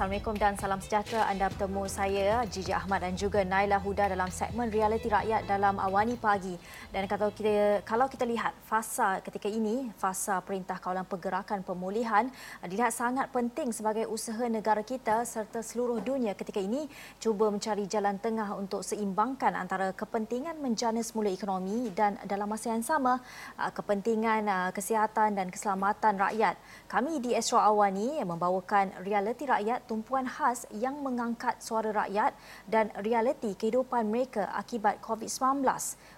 Assalamualaikum dan salam sejahtera. Anda bertemu saya Gigi Ahmad dan juga Naila Huda dalam segmen Realiti Rakyat dalam Awani Pagi. Dan kalau kita kalau kita lihat fasa ketika ini, fasa Perintah Kawalan Pergerakan Pemulihan dilihat sangat penting sebagai usaha negara kita serta seluruh dunia ketika ini cuba mencari jalan tengah untuk seimbangkan antara kepentingan menjana semula ekonomi dan dalam masa yang sama kepentingan kesihatan dan keselamatan rakyat. Kami di Astro Awani membawakan Realiti Rakyat tumpuan khas yang mengangkat suara rakyat dan realiti kehidupan mereka akibat COVID-19.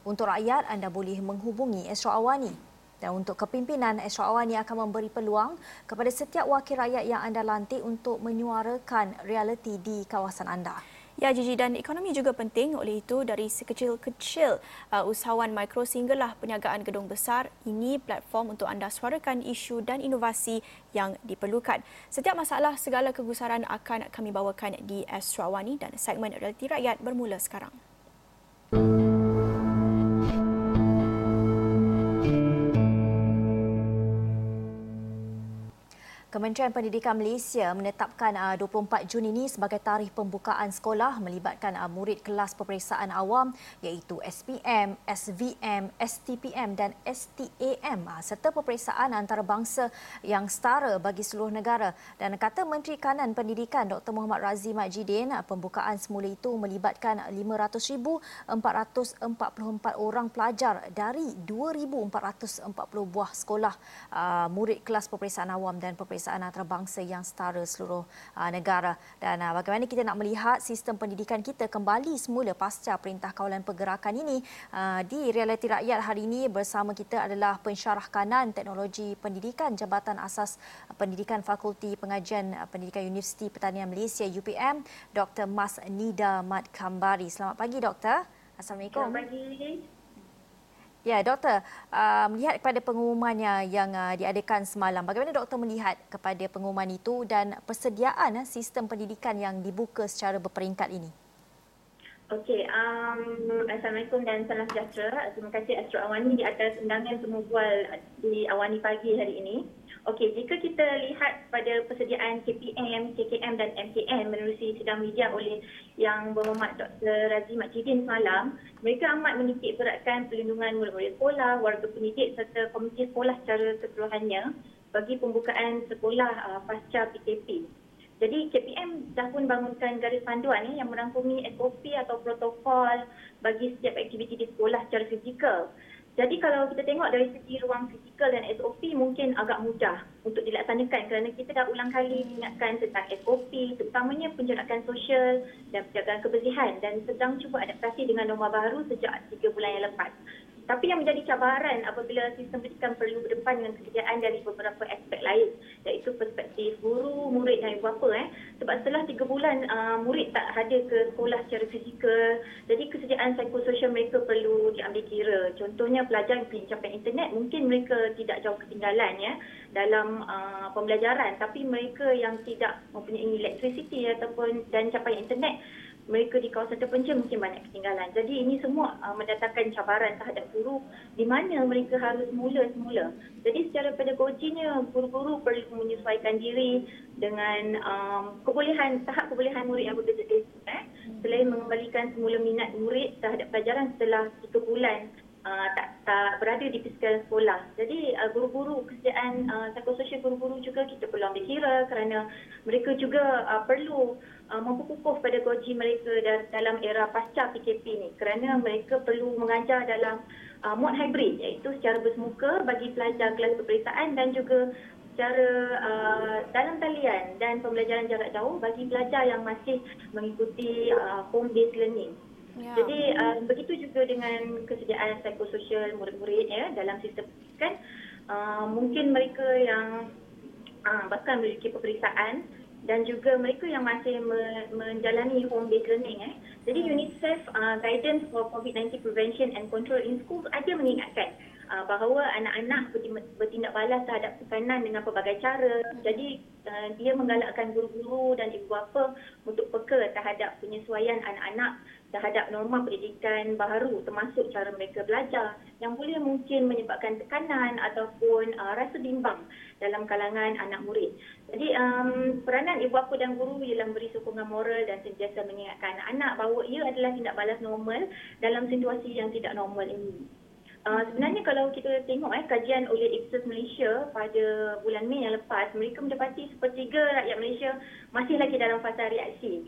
Untuk rakyat, anda boleh menghubungi Astro Awani. Dan untuk kepimpinan, Astro Awani akan memberi peluang kepada setiap wakil rakyat yang anda lantik untuk menyuarakan realiti di kawasan anda. Ya, Gigi dan ekonomi juga penting. Oleh itu, dari sekecil-kecil uh, usahawan mikro sehinggalah penyagaan gedung besar, ini platform untuk anda suarakan isu dan inovasi yang diperlukan. Setiap masalah, segala kegusaran akan kami bawakan di Astro Awani dan segmen Realiti Rakyat bermula sekarang. Kementerian Pendidikan Malaysia menetapkan 24 uh, Jun ini sebagai tarikh pembukaan sekolah melibatkan uh, murid kelas peperiksaan awam iaitu SPM, SVM, STPM dan STAM uh, serta peperiksaan antarabangsa yang setara bagi seluruh negara. Dan kata Menteri Kanan Pendidikan Dr. Muhammad Razi Majidin, pembukaan semula itu melibatkan 500,444 orang pelajar dari 2,440 buah sekolah murid kelas peperiksaan awam dan peperiksaan peperiksaan antarabangsa yang setara seluruh uh, negara dan uh, bagaimana kita nak melihat sistem pendidikan kita kembali semula pasca Perintah Kawalan Pergerakan ini uh, di Realiti Rakyat hari ini bersama kita adalah pensyarah kanan teknologi pendidikan Jabatan Asas Pendidikan Fakulti Pengajian Pendidikan Universiti Pertanian Malaysia UPM Dr. Mas Nida Mat Kambari. Selamat pagi doktor. Assalamualaikum. Selamat pagi. Ya, doktor, uh, melihat kepada pengumumannya yang uh, diadakan semalam, bagaimana doktor melihat kepada pengumuman itu dan persediaan uh, sistem pendidikan yang dibuka secara berperingkat ini? Okey, um, Assalamualaikum dan salam sejahtera. Terima kasih Astro Awani di atas undangan semua bual di Awani pagi hari ini. Okey, jika kita lihat pada persediaan KPM, KKM dan MKM menerusi sidang media oleh Yang Berhormat Dr. Razi Makjidin semalam, mereka amat menitik beratkan perlindungan murid-murid sekolah, warga pendidik serta komiti sekolah secara keseluruhannya bagi pembukaan sekolah uh, pasca PKP. Jadi KPM dah pun bangunkan garis panduan eh, yang merangkumi SOP atau protokol bagi setiap aktiviti di sekolah secara fizikal. Jadi kalau kita tengok dari segi ruang fizikal dan SOP mungkin agak mudah untuk dilaksanakan kerana kita dah ulang kali ingatkan tentang SOP terutamanya penjarakan sosial dan penjagaan kebersihan dan sedang cuba adaptasi dengan norma baru sejak 3 bulan yang lepas. Tapi yang menjadi cabaran apabila sistem pendidikan perlu berdepan dengan kesediaan dari beberapa aspek lain iaitu perspektif guru, murid dan ibu bapa. Eh. Sebab setelah tiga bulan uh, murid tak hadir ke sekolah secara fizikal jadi kesediaan psikososial mereka perlu diambil kira. Contohnya pelajar yang pencapaian internet mungkin mereka tidak jauh ketinggalan ya dalam uh, pembelajaran tapi mereka yang tidak mempunyai elektrisiti ataupun dan capaian internet mereka di kawasan terpencil mungkin banyak ketinggalan. Jadi ini semua uh, mendatangkan cabaran terhadap guru di mana mereka harus mula semula. Jadi secara pedagoginya guru-guru perlu menyesuaikan diri dengan um, kebolehan tahap kebolehan murid yang berbeza eh? selain mengembalikan semula minat murid terhadap pelajaran setelah 3 bulan uh, tak tak berada di fiskal sekolah. Jadi uh, guru-guru kesediaan uh, psikososial guru-guru juga kita perlu ambil kira kerana mereka juga uh, perlu uh, memperkukuh pedagogi mereka dalam era pasca PKP ni kerana mereka perlu mengajar dalam uh, mod hybrid iaitu secara bersemuka bagi pelajar kelas peperiksaan dan juga secara uh, dalam talian dan pembelajaran jarak jauh bagi pelajar yang masih mengikuti uh, home based learning. Ya. Jadi uh, begitu juga dengan kesediaan psikososial murid-murid ya dalam sistem pendidikan uh, mungkin mereka yang uh, bahkan memiliki peperiksaan dan juga mereka yang masih me- menjalani home based learning eh. Jadi hmm. UNICEF uh, guidance for COVID-19 prevention and control in schools ada mengingatkan uh, bahawa anak-anak bertindak balas terhadap tekanan dengan pelbagai cara. Jadi uh, dia menggalakkan guru-guru dan ibu bapa untuk peka terhadap penyesuaian anak-anak terhadap norma pendidikan baharu termasuk cara mereka belajar yang boleh mungkin menyebabkan tekanan ataupun uh, rasa bimbang dalam kalangan anak murid. Jadi um, peranan ibu bapa dan guru ialah memberi sokongan moral dan sentiasa mengingatkan anak-anak bahawa ia adalah tindak balas normal dalam situasi yang tidak normal ini. Uh, sebenarnya kalau kita tengok eh, kajian oleh Ipsos Malaysia pada bulan Mei yang lepas, mereka mendapati sepertiga rakyat Malaysia masih lagi dalam fasa reaksi.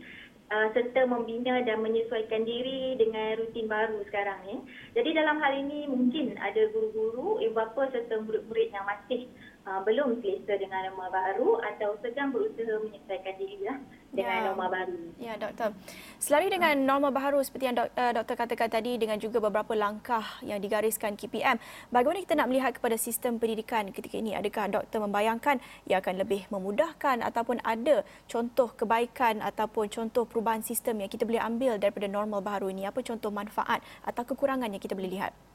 Uh, serta membina dan menyesuaikan diri dengan rutin baru sekarang ni. Jadi dalam hal ini mungkin ada guru-guru, ibu bapa serta murid-murid yang masih uh, belum selesa dengan norma baru atau sedang berusaha menyesuaikan diri lah dengan ya. norma baru. Ya, doktor. Selari dengan norma baru seperti yang dok, uh, doktor katakan tadi dengan juga beberapa langkah yang digariskan KPM, bagaimana kita nak melihat kepada sistem pendidikan ketika ini? Adakah doktor membayangkan ia akan lebih memudahkan ataupun ada contoh kebaikan ataupun contoh perubahan sistem yang kita boleh ambil daripada normal baru ini? Apa contoh manfaat atau kekurangan yang kita boleh lihat?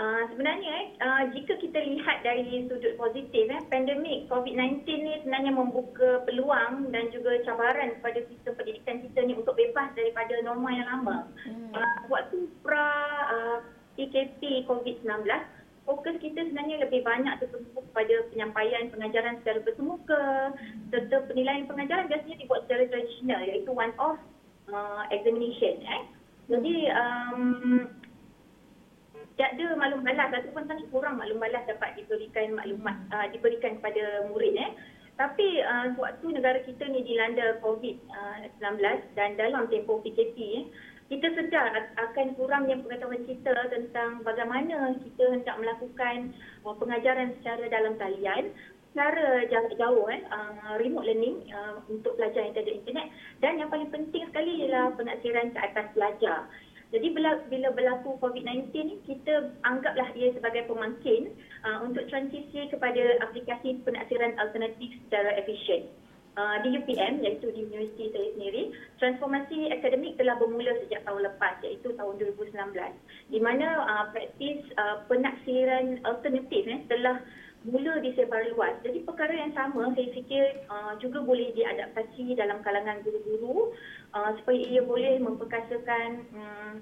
Uh, sebenarnya eh, uh, jika kita lihat dari sudut positif eh, pandemik COVID-19 ni sebenarnya membuka peluang dan juga cabaran kepada sistem pendidikan kita ni untuk bebas daripada norma yang lama. Hmm. Uh, waktu pra uh, PKP COVID-19 fokus kita sebenarnya lebih banyak tertumpu kepada penyampaian pengajaran secara bersemuka serta penilaian pengajaran biasanya dibuat secara tradisional iaitu one off uh, examination eh. Jadi um, tak ada maklum balas ataupun sangat kurang maklum balas dapat diberikan maklumat uh, diberikan kepada murid eh. Tapi uh, sewaktu negara kita ni dilanda COVID-19 uh, dan dalam tempoh PKP eh, kita sedar akan kurangnya pengetahuan kita tentang bagaimana kita hendak melakukan uh, pengajaran secara dalam talian cara jarak jauh eh, uh, remote learning uh, untuk pelajar yang tiada internet dan yang paling penting sekali ialah penaksiran ke atas pelajar. Jadi bila, berlaku COVID-19 ni, kita anggaplah ia sebagai pemangkin uh, untuk transisi kepada aplikasi penaksiran alternatif secara efisien. Uh, di UPM, iaitu di universiti saya sendiri, transformasi akademik telah bermula sejak tahun lepas, iaitu tahun 2019. Di mana uh, praktis uh, penaksiran alternatif eh, telah mula disebar luas. Jadi perkara yang sama saya fikir uh, juga boleh diadaptasi dalam kalangan guru-guru uh, supaya ia boleh memperkasakan um,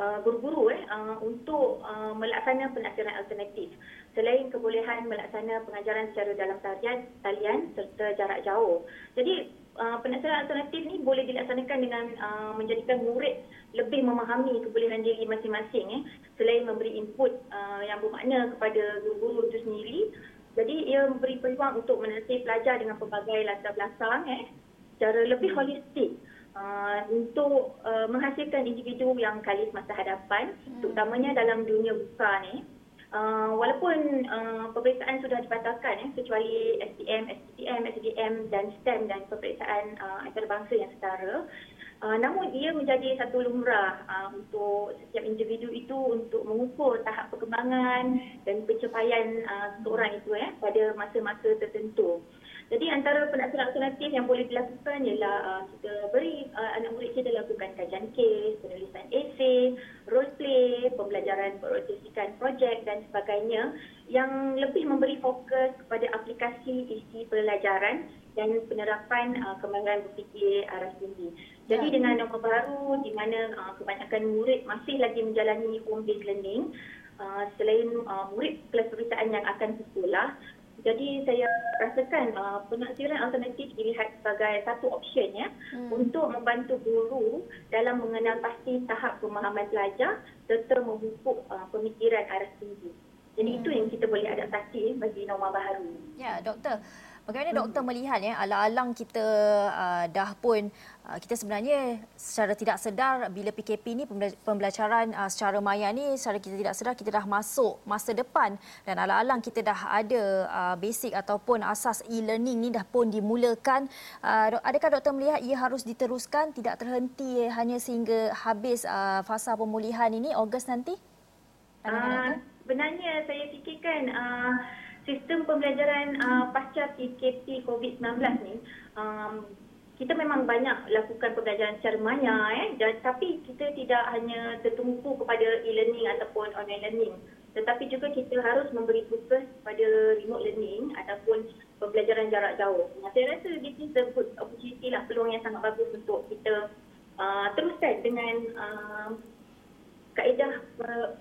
uh, guru-guru eh, uh, untuk uh, melaksanakan pengajaran alternatif. Selain kebolehan melaksanakan pengajaran secara dalam talian, talian serta jarak jauh. Jadi uh, pengajaran alternatif ni boleh dilaksanakan dengan uh, menjadikan murid lebih memahami kebolehan diri masing-masing eh selain memberi input uh, yang bermakna kepada guru-guru itu sendiri. Jadi ia memberi peluang untuk menasih pelajar dengan pelbagai latar belakang eh secara lebih holistik uh, untuk uh, menghasilkan individu yang kalis masa hadapan hmm. terutamanya dalam dunia buka ni. Uh, walaupun uh, peperiksaan sudah dibatalkan eh, kecuali SPM, SPM, SDM dan STEM dan peperiksaan uh, antarabangsa yang setara Uh, namun ia menjadi satu lumrah uh, untuk setiap individu itu untuk mengukur tahap perkembangan dan pencapaian uh, seseorang itu eh, pada masa-masa tertentu. Jadi antara penaksuran alternatif yang boleh dilakukan ialah uh, kita beri uh, anak murid kita lakukan kajian kes, penulisan esei, role play, pembelajaran berorganisasikan projek dan sebagainya yang lebih memberi fokus kepada aplikasi isi pelajaran dan penerapan uh, kembangan berfikir arah tinggi. Jadi ya. dengan norma baru di mana uh, kebanyakan murid masih lagi menjalani home based learning uh, selain uh, murid kelas periksaan yang akan ke sekolah jadi saya rasakan uh, penaksiran alternatif dilihat sebagai satu option ya hmm. untuk membantu guru dalam mengenal pasti tahap pemahaman pelajar serta memupuk uh, pemikiran arah tinggi. Jadi hmm. itu yang kita boleh adaptasi bagi norma baru. Ya, doktor. Bagaimana doktor melihat ya alang-alang kita uh, dah pun uh, kita sebenarnya secara tidak sedar bila PKP ni pembelajaran uh, secara maya ni secara kita tidak sedar kita dah masuk masa depan. Dan alang-alang kita dah ada uh, basic ataupun asas e-learning ni dah pun dimulakan. Uh, adakah doktor melihat ia harus diteruskan tidak terhenti hanya sehingga habis uh, fasa pemulihan ini Ogos nanti? Uh, sebenarnya saya fikirkan uh, sistem pembelajaran uh, pasca PKP COVID-19 ni um, kita memang banyak lakukan pembelajaran secara maya eh dan tapi kita tidak hanya tertumpu kepada e-learning ataupun online learning tetapi juga kita harus memberi fokus pada remote learning ataupun pembelajaran jarak jauh. Nah, saya rasa this is a good opportunity lah peluang yang sangat bagus untuk kita uh, teruskan dengan uh, kaedah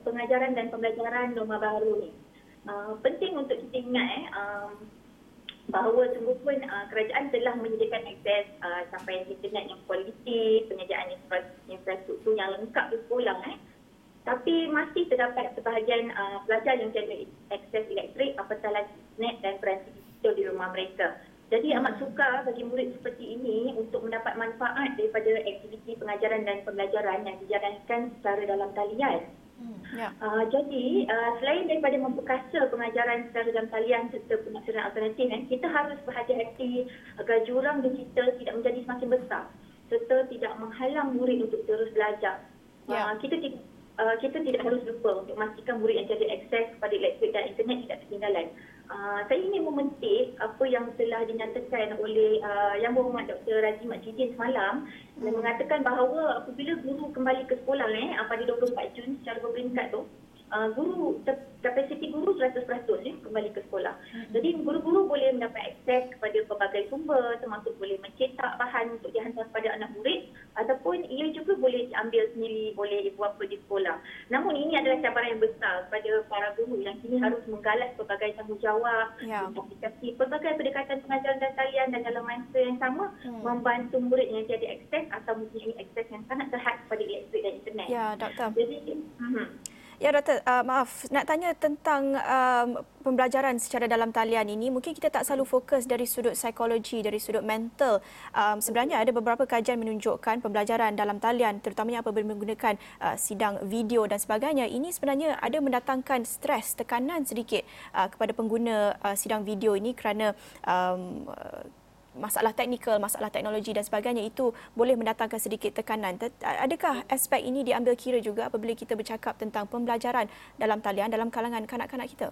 pengajaran dan pembelajaran norma baru ni. Uh, penting untuk kita ingat eh, um, bahawa sungguh pun uh, kerajaan telah menyediakan akses uh, sampai internet yang kualiti, penyediaan infrastruktur yang lengkap di sekolah. Eh. Tapi masih terdapat sebahagian uh, pelajar yang tiada akses elektrik apatah lagi net dan peranti digital di rumah mereka. Jadi amat sukar bagi murid seperti ini untuk mendapat manfaat daripada aktiviti pengajaran dan pembelajaran yang dijalankan secara dalam talian. Hmm, ya. Uh, jadi uh, selain daripada memperkasa pengajaran secara dalam talian serta pemasaran alternatif, eh, kita harus berhati-hati agar jurang digital tidak menjadi semakin besar serta tidak menghalang murid untuk terus belajar. Ya. Uh, kita uh, kita tidak harus lupa untuk memastikan murid yang jadi akses kepada elektrik dan internet tidak ketinggalan. Uh, saya ingin mementik apa yang telah dinyatakan oleh uh, Yang Berhormat Dr. Razi Majidin semalam hmm. yang mengatakan bahawa apabila guru kembali ke sekolah eh, pada 24 Jun secara berperingkat tu, uh, guru kapasiti guru 100% ya, kembali ke sekolah. Hmm. Jadi guru-guru boleh mendapat akses kepada pelbagai sumber termasuk boleh mencetak bahan untuk dihantar kepada anak murid ataupun ia juga boleh diambil sendiri oleh ibu bapa di sekolah. Namun ini adalah cabaran yang besar kepada para guru yang kini harus menggalas pelbagai tanggungjawab ya. untuk aplikasi pelbagai pendekatan pengajaran dan talian dan dalam masa yang sama hmm. membantu murid yang tiada akses atau mempunyai akses yang sangat terhad kepada elektrik dan internet. Ya, doktor. Jadi, uh-huh. Ya doktor, uh, maaf nak tanya tentang um, pembelajaran secara dalam talian ini. Mungkin kita tak selalu fokus dari sudut psikologi, dari sudut mental. Um, sebenarnya ada beberapa kajian menunjukkan pembelajaran dalam talian terutamanya apabila menggunakan uh, sidang video dan sebagainya. Ini sebenarnya ada mendatangkan stres, tekanan sedikit uh, kepada pengguna uh, sidang video ini kerana um, masalah teknikal, masalah teknologi dan sebagainya itu boleh mendatangkan sedikit tekanan. Adakah aspek ini diambil kira juga apabila kita bercakap tentang pembelajaran dalam talian dalam kalangan kanak-kanak kita?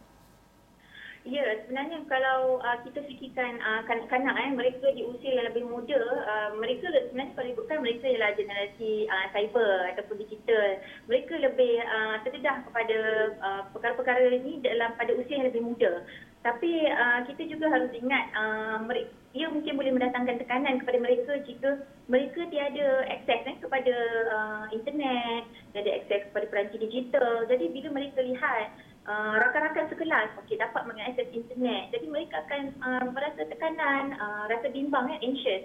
Ya, sebenarnya kalau uh, kita fikirkan uh, kanak-kanak eh, mereka di usia yang lebih muda, uh, mereka sebenarnya kalau bukan mereka ialah generasi uh, cyber ataupun digital. Mereka lebih uh, terdedah kepada uh, perkara-perkara ini dalam pada usia yang lebih muda. Tapi uh, kita juga harus ingat uh, mereka ia mungkin boleh mendatangkan tekanan kepada mereka jika mereka tiada akses eh, kepada uh, internet, tiada akses kepada peranti digital. Jadi bila mereka lihat uh, rakan-rakan sekelas okay, dapat mengakses internet, jadi mereka akan uh, merasa tekanan, uh, rasa bimbang, eh, anxious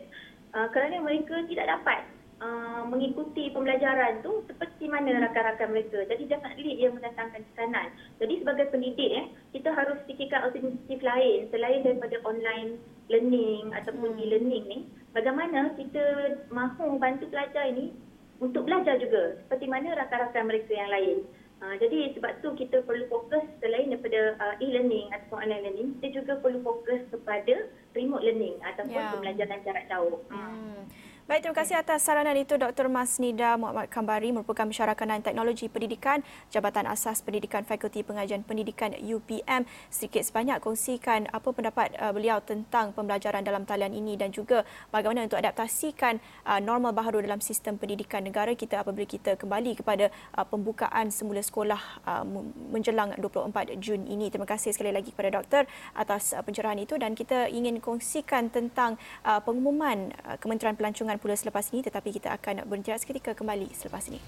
uh, kerana mereka tidak dapat Uh, mengikuti pembelajaran tu seperti mana rakan-rakan mereka. Jadi jangan definitely ia mendatangkan tekanan. Jadi sebagai pendidik eh, kita harus fikirkan alternatif lain selain daripada online learning ataupun hmm. e-learning ni. Bagaimana kita mahu bantu pelajar ini untuk belajar juga seperti mana rakan-rakan mereka yang lain. Uh, jadi sebab tu kita perlu fokus selain daripada uh, e-learning ataupun online learning, kita juga perlu fokus kepada remote learning ataupun yeah. pembelajaran jarak jauh. Hmm. Baik, terima kasih atas saranan itu Dr. Masnida Muhammad Kambari merupakan Mesyarakanan Teknologi Pendidikan Jabatan Asas Pendidikan Fakulti Pengajian Pendidikan UPM. Sedikit sebanyak kongsikan apa pendapat uh, beliau tentang pembelajaran dalam talian ini dan juga bagaimana untuk adaptasikan uh, normal baharu dalam sistem pendidikan negara kita apabila kita kembali kepada uh, pembukaan semula sekolah menjelang 24 Jun ini. Terima kasih sekali lagi kepada doktor atas pencerahan itu dan kita ingin kongsikan tentang pengumuman Kementerian Pelancongan pula selepas ini tetapi kita akan berhenti seketika kembali selepas ini.